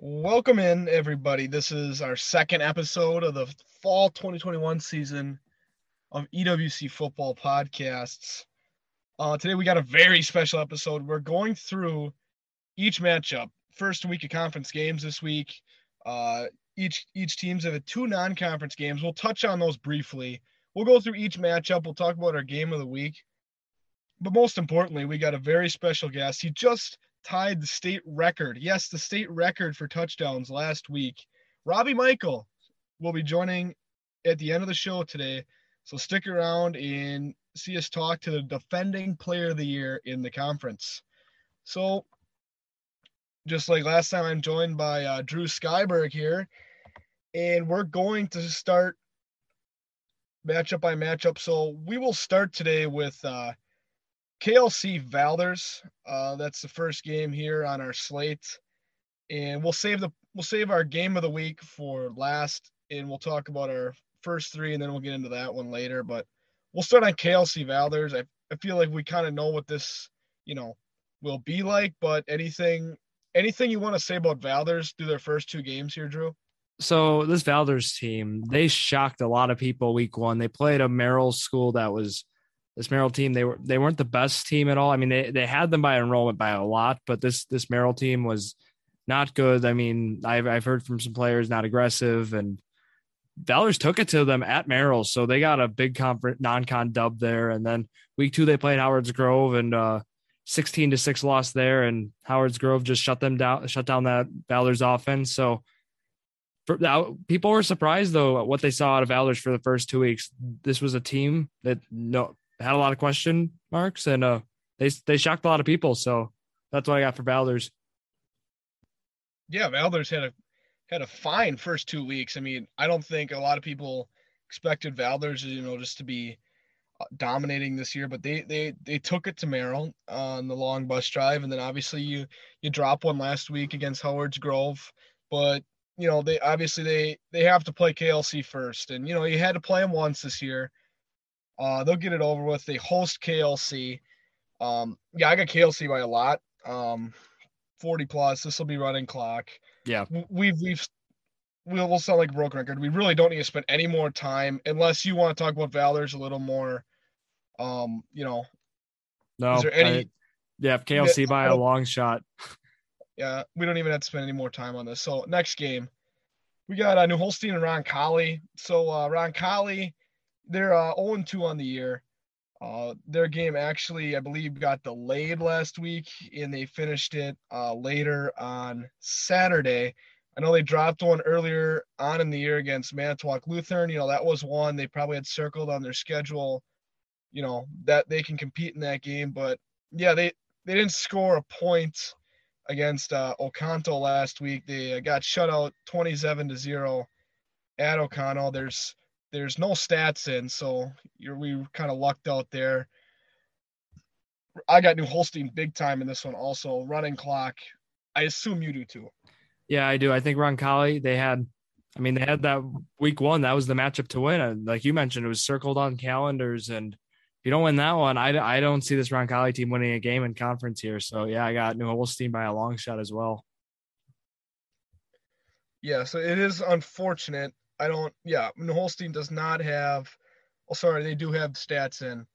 Welcome in, everybody. This is our second episode of the fall 2021 season of EWC Football Podcasts. Uh, today, we got a very special episode. We're going through each matchup. First week of conference games this week. Uh, each each team's have two non-conference games. We'll touch on those briefly. We'll go through each matchup. We'll talk about our game of the week. But most importantly, we got a very special guest. He just tied the state record. Yes, the state record for touchdowns last week. Robbie Michael will be joining at the end of the show today. So stick around and see us talk to the defending player of the year in the conference. So, just like last time, I'm joined by uh, Drew Skyberg here, and we're going to start matchup by matchup. So, we will start today with uh, KLC Valders. Uh, that's the first game here on our slate, and we'll save the we'll save our game of the week for last, and we'll talk about our first three, and then we'll get into that one later. But we'll start on KLC Valders. I I feel like we kind of know what this you know will be like, but anything anything you want to say about Valders through their first two games here, Drew? So this Valders team, they shocked a lot of people week one. They played a Merrill school that was this Merrill team, they were they weren't the best team at all. I mean, they they had them by enrollment by a lot, but this this Merrill team was not good. I mean, I've I've heard from some players not aggressive, and Valders took it to them at Merrill, so they got a big conference non-con dub there. And then week two they played Howard's Grove and uh, sixteen to six loss there, and Howard's Grove just shut them down, shut down that Valders offense. So. For, people were surprised though at what they saw out of Valders for the first two weeks. This was a team that no had a lot of question marks and uh they they shocked a lot of people. So that's what I got for Valders. Yeah, Valders had a had a fine first two weeks. I mean, I don't think a lot of people expected Valders, you know, just to be uh, dominating this year, but they they they took it to Merrill on the long bus drive, and then obviously you you drop one last week against Howard's Grove, but you know they obviously they they have to play KLC first, and you know you had to play them once this year. Uh, they'll get it over with. They host KLC. Um, yeah, I got KLC by a lot. Um, 40 plus. This will be running clock. Yeah. We've we've we'll, we'll sound like a broken record. We really don't need to spend any more time unless you want to talk about Valders a little more. Um, you know. No. Is there any? I, yeah, KLC by a long shot. Yeah, we don't even have to spend any more time on this. So next game, we got uh, New Holstein and Roncalli. So uh, Roncalli they're uh, 0 2 on the year. Uh, their game actually, I believe, got delayed last week, and they finished it uh, later on Saturday. I know they dropped one earlier on in the year against Manitowoc Lutheran. You know, that was one they probably had circled on their schedule, you know, that they can compete in that game. But yeah, they, they didn't score a point against uh, Oconto last week. They uh, got shut out 27 to 0 at Oconto. There's there's no stats in, so you're we kind of lucked out there. I got New Holstein big time in this one also. Running clock. I assume you do too. Yeah, I do. I think Roncalli, they had I mean, they had that week one. That was the matchup to win. And like you mentioned, it was circled on calendars. And if you don't win that one, I, I don't see this Roncalli team winning a game in conference here. So, yeah, I got New Holstein by a long shot as well. Yeah, so it is unfortunate I don't. Yeah, the Holstein does not have. Oh, sorry, they do have stats in.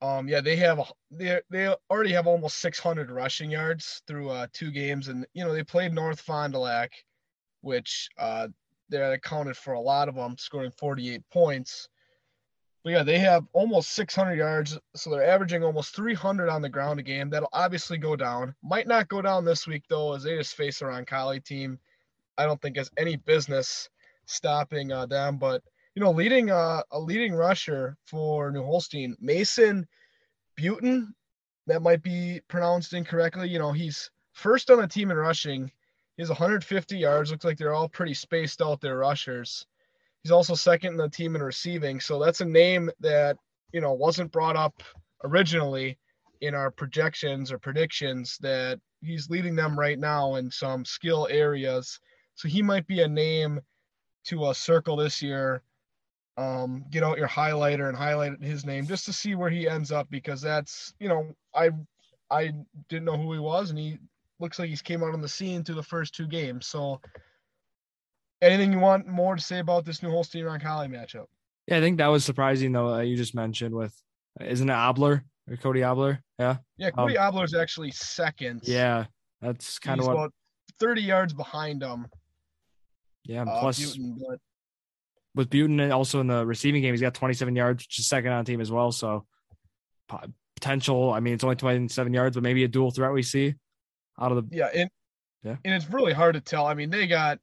Um, yeah, they have. a, They they already have almost 600 rushing yards through uh, two games, and you know they played North Fond du Lac, which uh, they accounted for a lot of them, scoring 48 points. But yeah, they have almost 600 yards, so they're averaging almost 300 on the ground a game. That'll obviously go down. Might not go down this week though, as they just face a Roncalli team. I don't think has any business stopping uh, them. But you know, leading uh, a leading rusher for New Holstein, Mason Butin. That might be pronounced incorrectly. You know, he's first on the team in rushing. He has 150 yards. Looks like they're all pretty spaced out their rushers. He's also second in the team in receiving. So that's a name that you know wasn't brought up originally in our projections or predictions that he's leading them right now in some skill areas. So he might be a name to a circle this year. Um, get out your highlighter and highlight his name just to see where he ends up because that's you know I I didn't know who he was and he looks like he's came out on the scene through the first two games. So, anything you want more to say about this New Holstein Roncalli matchup? Yeah, I think that was surprising though. Uh, you just mentioned with, isn't it Abler or Cody Abler? Yeah. Yeah, Cody um, is actually second. Yeah, that's kind of what. About 30 yards behind him. Yeah, uh, plus Butin, but... with Butin also in the receiving game, he's got 27 yards, which is second on team as well. So potential. I mean, it's only 27 yards, but maybe a dual threat we see out of the. Yeah, and yeah, and it's really hard to tell. I mean, they got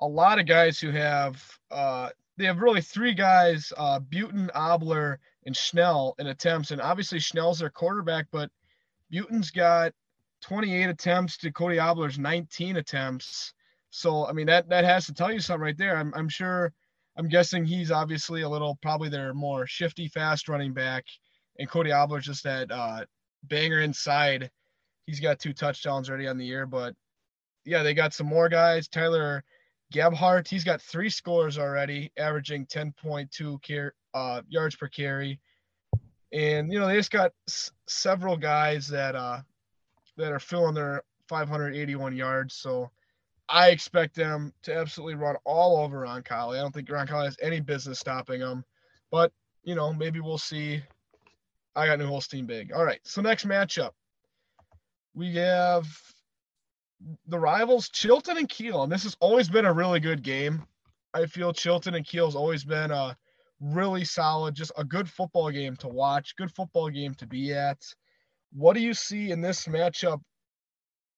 a lot of guys who have uh they have really three guys, uh Butin, Abler, and Schnell in attempts. And obviously Schnell's their quarterback, but Butin's got 28 attempts to Cody Abler's 19 attempts. So I mean that that has to tell you something right there. I'm I'm sure I'm guessing he's obviously a little probably their more shifty, fast running back, and Cody Abler's just that uh, banger inside. He's got two touchdowns already on the year, but yeah, they got some more guys. Tyler Gebhardt, he's got three scores already, averaging 10.2 car- uh, yards per carry. And you know they just got s- several guys that uh, that are filling their 581 yards. So I expect them to absolutely run all over Roncalli. I don't think Roncalli has any business stopping them, but you know maybe we'll see. I got New Holstein big. All right, so next matchup, we have the rivals Chilton and Kiel, and this has always been a really good game. I feel Chilton and Kiel has always been a really solid, just a good football game to watch, good football game to be at. What do you see in this matchup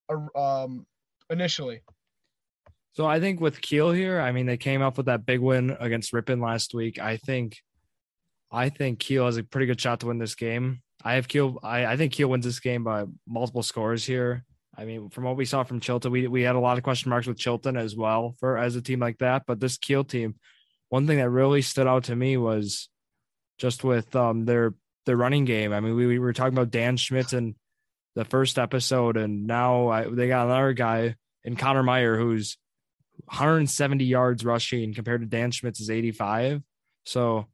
uh, um, initially? So I think with Kiel here, I mean they came up with that big win against Ripon last week. I think I think Kiel has a pretty good shot to win this game. I have Kiel. I, I think Kiel wins this game by multiple scores here. I mean, from what we saw from Chilton, we we had a lot of question marks with Chilton as well for as a team like that. But this Kiel team, one thing that really stood out to me was just with um their the running game. I mean, we, we were talking about Dan Schmidt in the first episode, and now I, they got another guy in Connor Meyer who's 170 yards rushing compared to Dan Schmitz's 85. So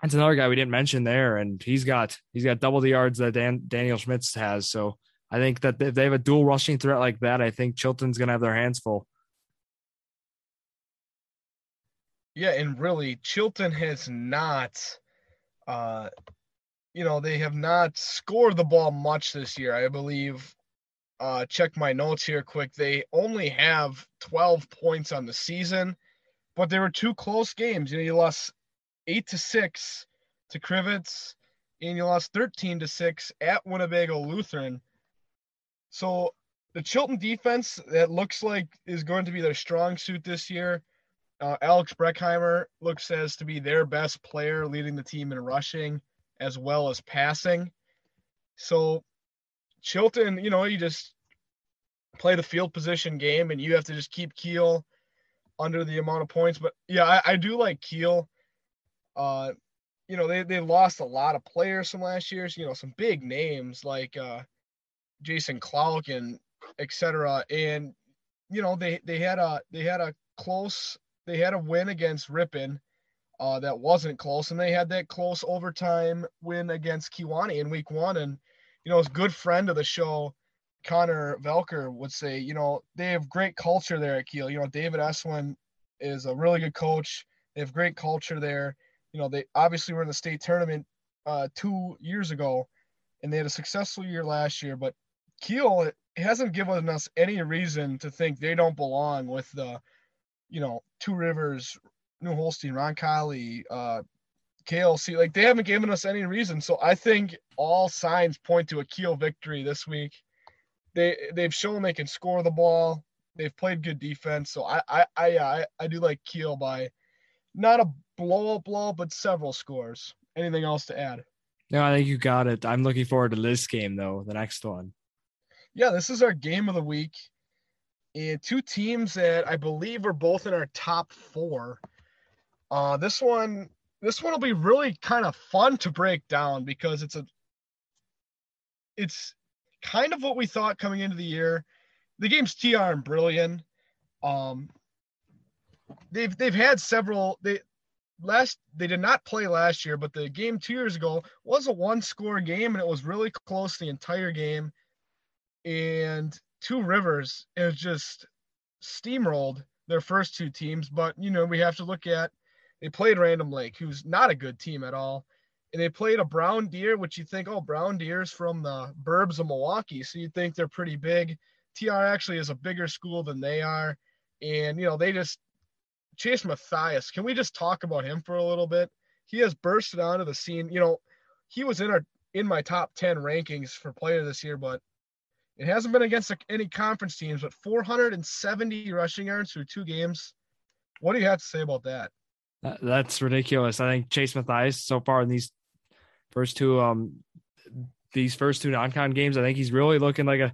that's another guy we didn't mention there, and he's got he's got double the yards that Dan, Daniel Schmitz has. So I think that if they have a dual rushing threat like that, I think Chilton's gonna have their hands full. Yeah, and really, Chilton has not uh, you know, they have not scored the ball much this year. I believe, uh, check my notes here quick. They only have 12 points on the season, but there were two close games. You know, you lost eight to six to Crivitz, and you lost 13 to six at Winnebago Lutheran. So the Chilton defense that looks like is going to be their strong suit this year. Uh, Alex Breckheimer looks as to be their best player, leading the team in rushing as well as passing. So Chilton, you know, you just play the field position game and you have to just keep Kiel under the amount of points. But yeah, I, I do like Kiel. Uh, you know, they, they lost a lot of players from last year's, you know, some big names like uh, Jason Clark and etc. And, you know, they, they had a they had a close they had a win against Ripon uh, that wasn't close, and they had that close overtime win against Kewaunee in Week One. And you know, his good friend of the show, Connor Velker, would say, you know, they have great culture there at Kiel. You know, David Eswin is a really good coach. They have great culture there. You know, they obviously were in the state tournament uh, two years ago, and they had a successful year last year. But Kiel hasn't given us any reason to think they don't belong with the, you know, Two Rivers New Holstein, Roncalli, uh, KLC, like they haven't given us any reason. So I think all signs point to a Kiel victory this week. They they've shown they can score the ball. They've played good defense. So I I I I, I do like Kiel by not a blow up blow, but several scores. Anything else to add? No, I think you got it. I'm looking forward to this game though, the next one. Yeah, this is our game of the week. And two teams that I believe are both in our top four. Uh, this one, this one will be really kind of fun to break down because it's a, it's kind of what we thought coming into the year. The game's TR and Brillion. Um, they've they've had several. They last they did not play last year, but the game two years ago was a one score game and it was really close the entire game. And Two Rivers is just steamrolled their first two teams, but you know we have to look at they played Random Lake, who's not a good team at all, and they played a Brown Deer, which you think, oh, Brown Deer's from the burbs of Milwaukee, so you think they're pretty big. TR actually is a bigger school than they are, and you know they just Chase Matthias. Can we just talk about him for a little bit? He has bursted onto the scene. You know, he was in our in my top 10 rankings for player this year, but it hasn't been against any conference teams, but 470 rushing yards through two games. What do you have to say about that? That's ridiculous. I think Chase Matthias so far in these first two um these first two non-con games, I think he's really looking like a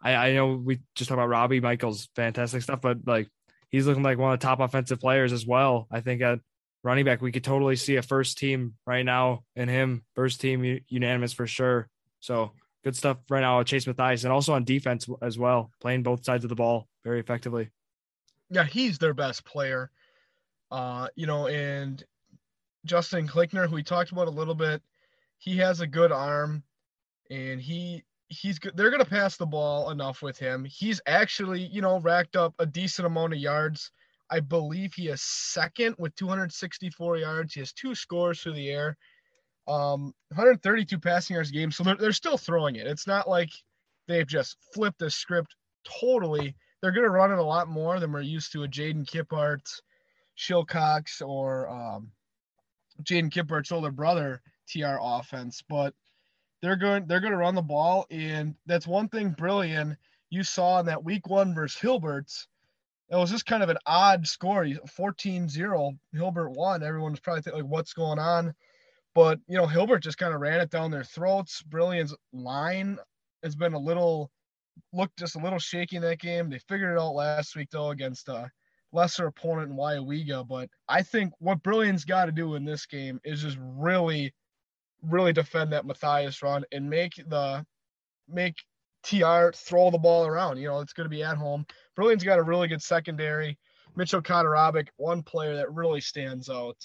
I, I know we just talked about Robbie Michaels fantastic stuff, but like he's looking like one of the top offensive players as well. I think at running back, we could totally see a first team right now in him, first team unanimous for sure. So good stuff right now with Chase Matthias and also on defense as well, playing both sides of the ball very effectively. Yeah, he's their best player. Uh, you know, and Justin Klickner, who we talked about a little bit, he has a good arm and he he's good. They're to pass the ball enough with him. He's actually, you know, racked up a decent amount of yards. I believe he is second with 264 yards. He has two scores through the air, um, 132 passing yards a game. So they're, they're still throwing it. It's not like they've just flipped the script totally. They're going to run it a lot more than we're used to a Jaden Kippart, Shilcox, or um, Jaden Kippart's older brother TR offense. But – they're going they're going to run the ball, and that's one thing Brillion you saw in that week one versus Hilbert's. It was just kind of an odd score, 14-0. Hilbert won. Everyone's probably thinking, like, what's going on? But you know, Hilbert just kind of ran it down their throats. Brillion's line has been a little looked just a little shaky in that game. They figured it out last week though against a lesser opponent in Weyauwega. But I think what Brillion's got to do in this game is just really really defend that Matthias run and make the make TR throw the ball around. You know, it's going to be at home. Brillion's got a really good secondary. Mitchell Kotarabic, one player that really stands out.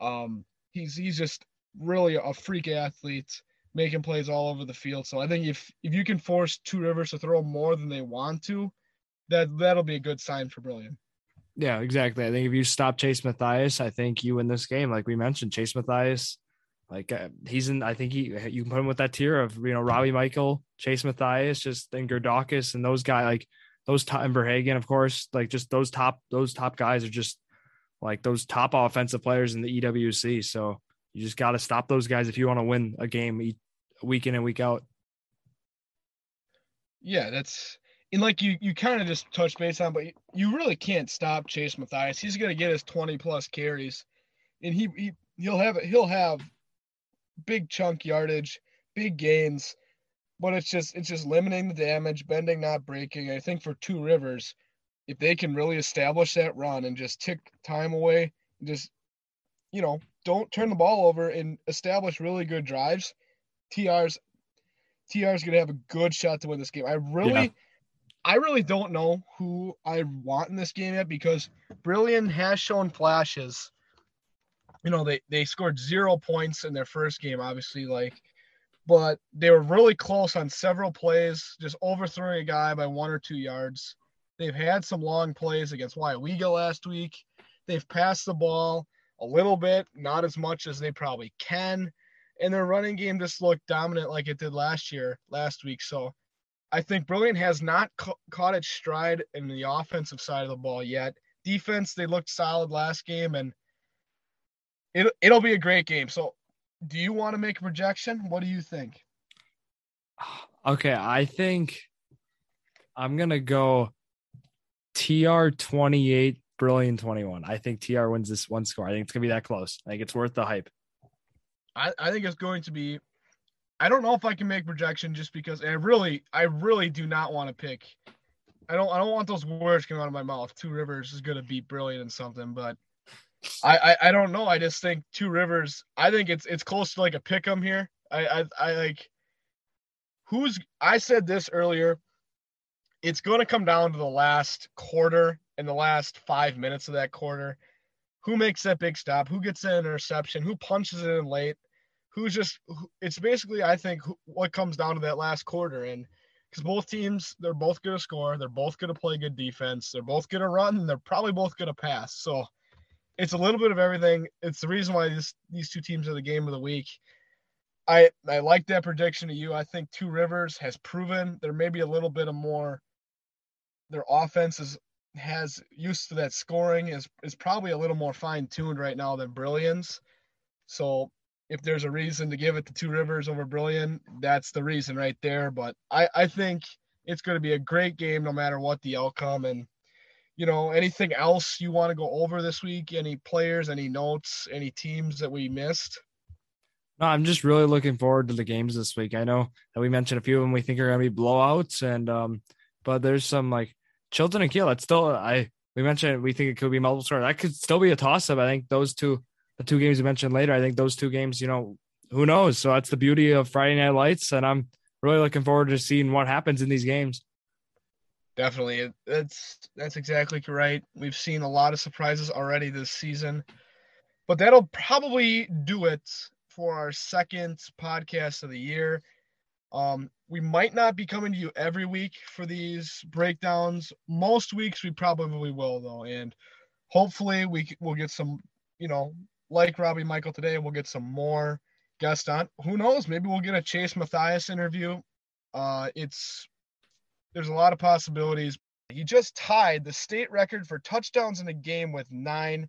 Um, he's he's just really a freak athlete, making plays all over the field. So I think if if you can force Two Rivers to throw more than they want to, that that'll be a good sign for Brilliant. Yeah, exactly. I think if you stop Chase Matthias, I think you win this game. Like we mentioned, Chase Matthias like uh, he's in, I think he you can put him with that tier of you know Robbie Michael, Chase Matthias, just and Gerdakis and those guys like those top and Verhagen, of course, like just those top those top guys are just like those top offensive players in the EWC. So you just got to stop those guys if you want to win a game week in and week out. Yeah, that's and like you you kind of just touched base on, but you really can't stop Chase Matthias. He's gonna get his twenty plus carries, and he he he'll have it. he'll have big chunk yardage, big gains, but it's just it's just limiting the damage, bending not breaking. I think for Two Rivers, if they can really establish that run and just tick time away, just you know, don't turn the ball over and establish really good drives, TR's TR's gonna have a good shot to win this game. I really yeah. I really don't know who I want in this game yet because Brillion has shown flashes. You know they they scored zero points in their first game obviously like but they were really close on several plays just overthrowing a guy by one or two yards. They've had some long plays against Weyauwega last week. They've passed the ball a little bit not as much as they probably can and their running game just looked dominant like it did last year last week. So I think Brillion has not ca- caught its stride in the offensive side of the ball yet defense they looked solid last game and it, it'll be a great game. So, do you want to make a projection? What do you think? Okay, I think I'm gonna go TR 28, Brillion 21. I think TR wins this one score. I think it's gonna be that close. I think it's worth the hype. I, I think it's going to be. I don't know if I can make projection just because I really, I really do not want to pick. I don't, I don't want those words coming out of my mouth. Two Rivers is going to be Brilliant in something, but I, I, I don't know. I just think Two Rivers. I think it's it's close to like a pick 'em here. I, I I like. Who's I said this earlier. It's going to come down to the last quarter and the last five minutes of that quarter. Who makes that big stop? Who gets an interception? Who punches it in late? Who's just? It's basically I think what comes down to that last quarter and because both teams they're both going to score, they're both going to play good defense, they're both going to run, and they're probably both going to pass. So it's a little bit of everything. It's the reason why these these two teams are the game of the week. I I like that prediction of you. I think Two Rivers has proven there may be a little bit of more. Their offense is has used to that scoring is is probably a little more fine tuned right now than Brillion's. So if there's a reason to give it to Two Rivers over Brillion, that's the reason right there. But I I think it's going to be a great game no matter what the outcome. And you know anything else you want to go over this week? Any players? Any notes? Any teams that we missed? No, I'm just really looking forward to the games this week. I know that we mentioned a few of them we think are going to be blowouts, and um, but there's some like Chilton and Kiel. That's still I we mentioned we think it could be multiple score. That could still be a toss up. I think those two, the two games you mentioned later. I think those two games, you know, who knows? So that's the beauty of Friday Night Lights, and I'm really looking forward to seeing what happens in these games. Definitely, that's that's exactly right. We've seen a lot of surprises already this season, but that'll probably do it for our second podcast of the year. Um, we might not be coming to you every week for these breakdowns. Most weeks we probably will though, and hopefully we will get some, you know, like Robbie Michael today, we'll get some more guests on. Who knows? Maybe we'll get a Chase Matthias interview. Uh, it's there's a lot of possibilities. He just tied the state record for touchdowns in a game with nine.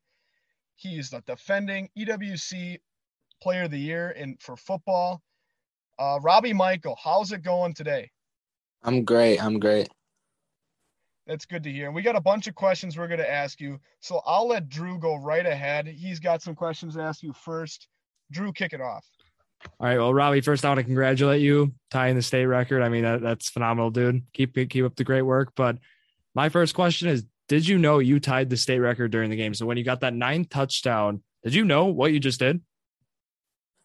He's the defending EWC Player of the Year in for football. Uh, Robbie Michael, how's it going today? I'm great. I'm great. That's good to hear. And we got a bunch of questions we're going to ask you. So I'll let Drew go right ahead. He's got some questions to ask you first. Drew, kick it off. All right. Well, Robbie, first I want to congratulate you tying the state record. I mean, that, that's phenomenal, dude. Keep keep up the great work. But my first question is, did you know you tied the state record during the game? So when you got that nine touchdown, did you know what you just did?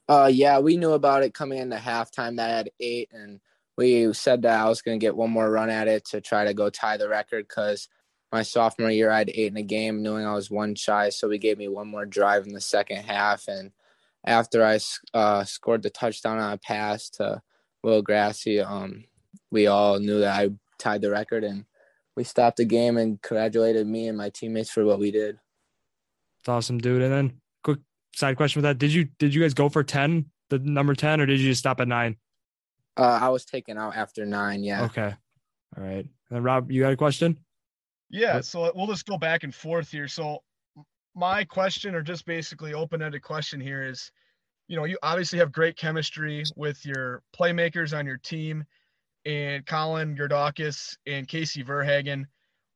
Uh, yeah, we knew about it coming into halftime that I had eight, and we said that I was going to get one more run at it to try to go tie the record because my sophomore year I had eight in a game, knowing I was one shy. So we gave me one more drive in the second half, and after I uh, scored the touchdown on a pass to Will Grassy, um, we all knew that I tied the record, and we stopped the game and congratulated me and my teammates for what we did. It's awesome, dude. And then quick side question with that. Did you did you guys go for ten, the number ten, or did you just stop at nine? Uh, I was taken out after nine. Yeah. Okay. All right. And Rob, you got a question? Yeah. What? So we'll just go back and forth here. So my question, or just basically open-ended question here, is, you know, you obviously have great chemistry with your playmakers on your team, and Colin Gerdakis and Casey Verhagen.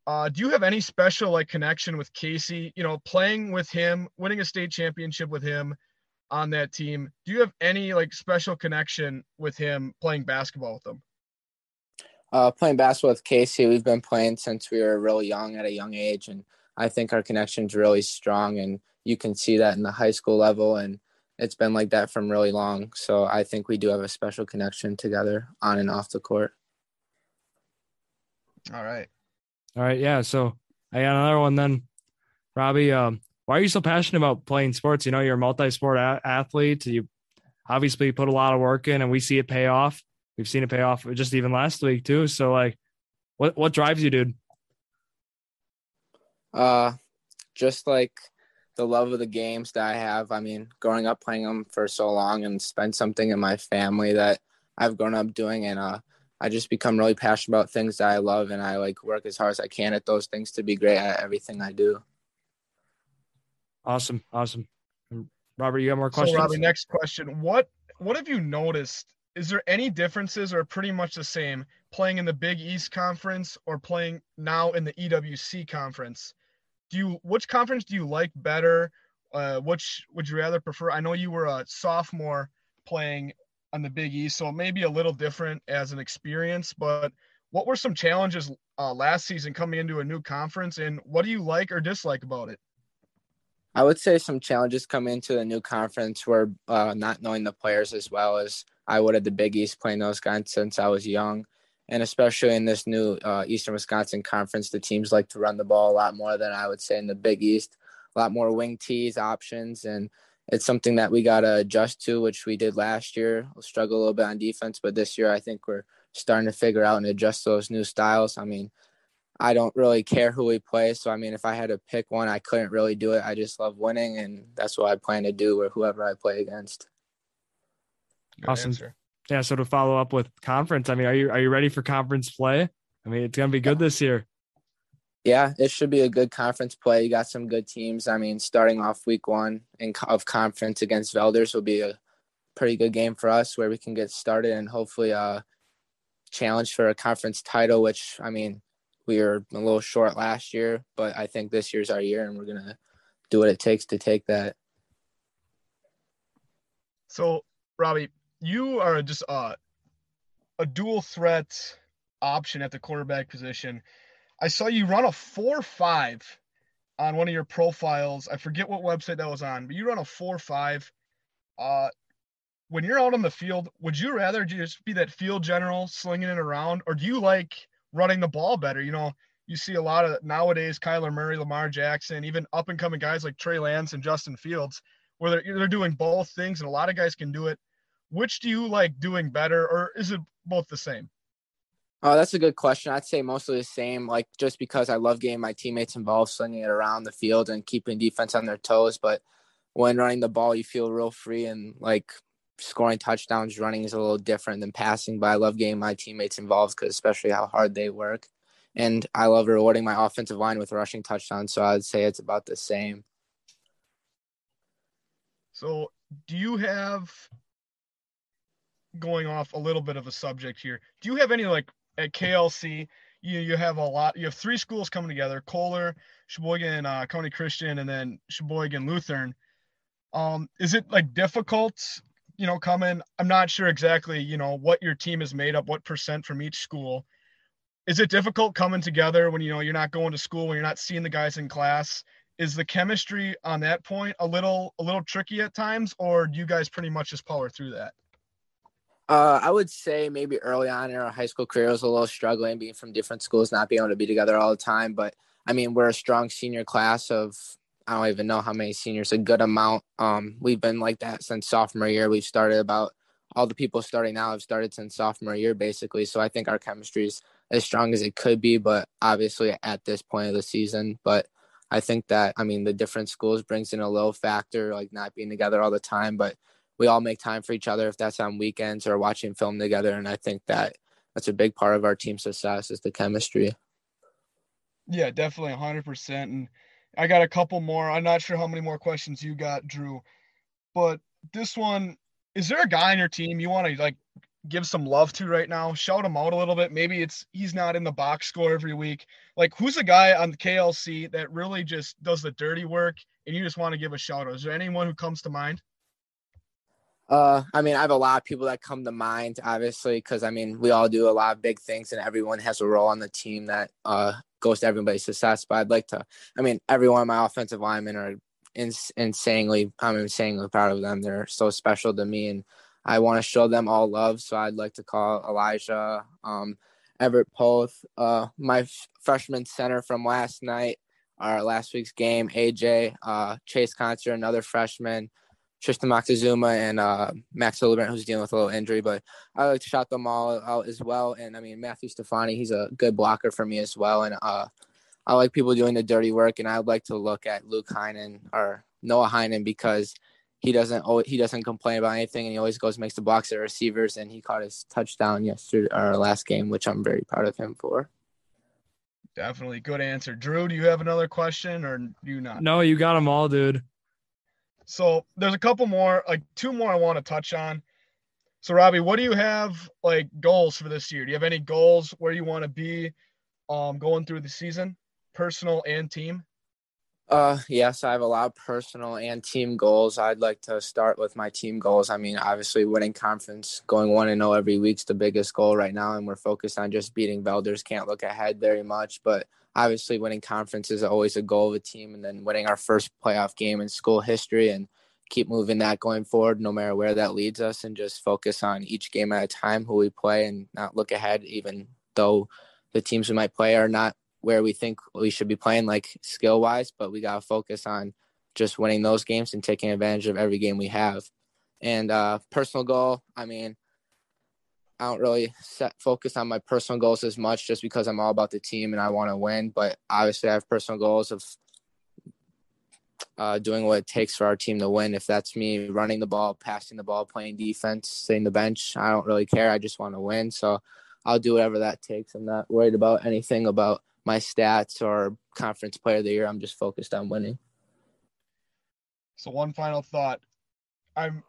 Uh, do you have any special like connection with Casey? You know, playing with him, winning a state championship with him on that team. Do you have any like special connection with him playing basketball with him? Uh, playing basketball with Casey, we've been playing since we were really young at a young age, and I think our connection's really strong, and you can see that in the high school level, and it's been like that from really long. So I think we do have a special connection together on and off the court. All right. All right, yeah. So I got another one then, Robbie. Um, why are you so passionate about playing sports? You know, you're a multi-sport a- athlete. You obviously put a lot of work in, and we see it pay off. We've seen it pay off just even last week too. So, like, what what drives you, dude? Uh, just like the love of the games that I have. I mean, growing up playing them for so long and spend something in my family that I've grown up doing, and uh, I just become really passionate about things that I love and I like work as hard as I can at those things to be great at everything I do. Awesome. Awesome. Robert, you got more questions? So Robbie, next question. What what have you noticed? Is there any differences or pretty much the same playing in the Big East conference or playing now in the EWC conference? Do you which conference do you like better? Uh, which would you rather prefer? I know you were a sophomore playing on the Big East, so it may be a little different as an experience. But what were some challenges uh, last season coming into a new conference, and what do you like or dislike about it? I would say some challenges come into the new conference were uh, not knowing the players as well as I would at the Big East, playing those guys since I was young. And especially in this new uh, Eastern Wisconsin conference, the teams like to run the ball a lot more than I would say in the Big East. A lot more wing tees options, and it's something that we got to adjust to, which we did last year. We'll struggle a little bit on defense, but this year I think we're starting to figure out and adjust those new styles. I mean, I don't really care who we play. So I mean, if I had to pick one, I couldn't really do it. I just love winning, and that's what I plan to do with whoever I play against. Good awesome. Answer. Yeah. So to follow up with conference, I mean, are you are you ready for conference play? I mean, it's gonna be good this year. Yeah, it should be a good conference play. You got some good teams. I mean, starting off week one in of conference against Valders will be a pretty good game for us where we can get started and hopefully uh challenge for a conference title. Which I mean, we were a little short last year, but I think this year's our year, and we're gonna do what it takes to take that. So, Robbie, you are just a dual threat option at the quarterback position. I saw you run a four five on one of your profiles. I forget what website that was on, but you run a four five. Uh, when you're out on the field, would you rather just be that field general slinging it around, or do you like running the ball better. You know, you see a lot of nowadays Kyler Murray, Lamar Jackson, even up and coming guys like Trey Lance and Justin Fields, where they're, they're doing both things, and a lot of guys can do it. Which do you like doing better, or is it both the same? Oh, that's a good question. I'd say mostly the same, like just because I love getting my teammates involved, slinging it around the field and keeping defense on their toes. But when running the ball, you feel real free and like scoring touchdowns running is a little different than passing, but I love getting my teammates involved because especially how hard they work. And I love rewarding my offensive line with rushing touchdowns. So I'd say it's about the same. So do you have going off a little bit of a subject here? Do you have any like at KLC? You you have a lot. You have three schools coming together: Kohler, Sheboygan, uh, County Christian, and then Sheboygan Lutheran. Um, is it like difficult you know, come in. I'm not sure exactly, you know, what your team is made up, what percent from each school. Is it difficult coming together when you know you're not going to school, when you're not seeing the guys in class? Is the chemistry on that point a little a little tricky at times, or do you guys pretty much just power through that? Uh, I would say maybe early on in our high school career was a little struggling being from different schools, not being able to be together all the time. But I mean, we're a strong senior class of I don't even know how many seniors, a good amount. Um, we've been like that since sophomore year. We've started about all the people starting now have started since sophomore year, basically. So I think our chemistry is as strong as it could be, but obviously at this point of the season. But I think that I mean the different schools brings in a little factor, like not being together all the time, but we all make time for each other if that's on weekends or watching film together. And I think that that's a big part of our team success is the chemistry. Yeah, definitely hundred percent. And I got a couple more. I'm not sure how many more questions you got, Drew, but this one is there a guy on your team you want to like give some love to right now? Shout him out a little bit. Maybe it's he's not in the box score every week. Like who's a guy on the KLC that really just does the dirty work and you just want to give a shout out? Is there anyone who comes to mind? Uh, I mean, I have a lot of people that come to mind, obviously, because I mean, we all do a lot of big things, and everyone has a role on the team that uh goes to everybody's success. But I'd like to, I mean, every one of my offensive linemen are ins- insanely, I'm insanely proud of them. They're so special to me, and I want to show them all love. So I'd like to call Elijah, um, Everett Poth, uh, my f- freshman center from last night, our last week's game, AJ, uh, Chase Concert, another freshman. Tristan Moxazuma and uh, Max Hildebrand, who's dealing with a little injury. But I like to shout them all out as well. And I mean, Matthew Stefani, he's a good blocker for me as well. And uh, I like people doing the dirty work. And I'd like to look at Luke Heinen or Noah Heinen because he doesn't he doesn't complain about anything, and he always goes makes the blocks at receivers. And he caught his touchdown yesterday, our last game, which I'm very proud of him for. Definitely good answer, Drew. Do you have another question, or do you not? No, you got them all, dude. So there's a couple more, like two more I want to touch on. So Robbie, what do you have like goals for this year? Do you have any goals where you want to be um going through the season, personal and team? Uh yes, I have a lot of personal and team goals. I'd like to start with my team goals. I mean, obviously winning conference, going 1 and 0 every week's the biggest goal right now and we're focused on just beating Valders. Can't look ahead very much, but obviously winning conference is always a goal of a team and then winning our first playoff game in school history and keep moving that going forward no matter where that leads us and just focus on each game at a time who we play and not look ahead even though the teams we might play are not where we think we should be playing like skill wise but we got to focus on just winning those games and taking advantage of every game we have. And uh personal goal i mean I don't really set, focus on my personal goals as much just because I'm all about the team and I want to win. But obviously, I have personal goals of uh, doing what it takes for our team to win. If that's me running the ball, passing the ball, playing defense, staying the bench, I don't really care. I just want to win. So I'll do whatever that takes. I'm not worried about anything about my stats or conference player of the year. I'm just focused on winning. So one final thought. I'm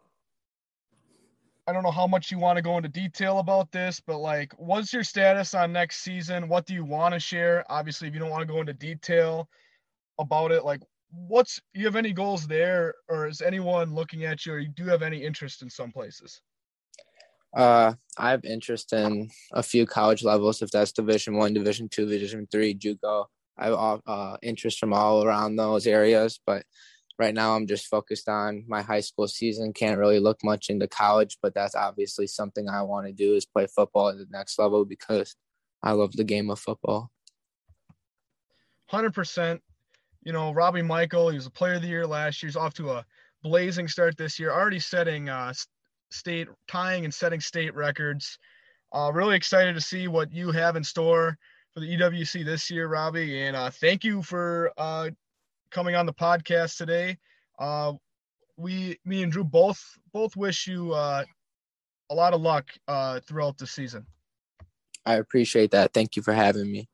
I don't know how much you want to go into detail about this, but like what's your status on next season? What do you want to share? Obviously, if you don't want to go into detail about it, like what's you have any goals there or is anyone looking at you or you do have any interest in some places? Uh, I have interest in a few college levels, if that's Division One, Division Two, Division Three, JUCO. I have uh, interest from all around those areas, but right now I'm just focused on my high school season. Can't really look much into college, but that's obviously something I want to do is play football at the next level because I love the game of football. Hundred percent. You know, Robbie Michael, he was a player of the year last year. He's off to a blazing start this year, already setting uh, state tying and setting state records. Uh, really excited to see what you have in store for the EWC this year, Robbie. And uh, thank you for uh, coming on the podcast today. Uh, we, me and Drew both both wish you uh, a lot of luck uh, throughout the season. I appreciate that. Thank you for having me.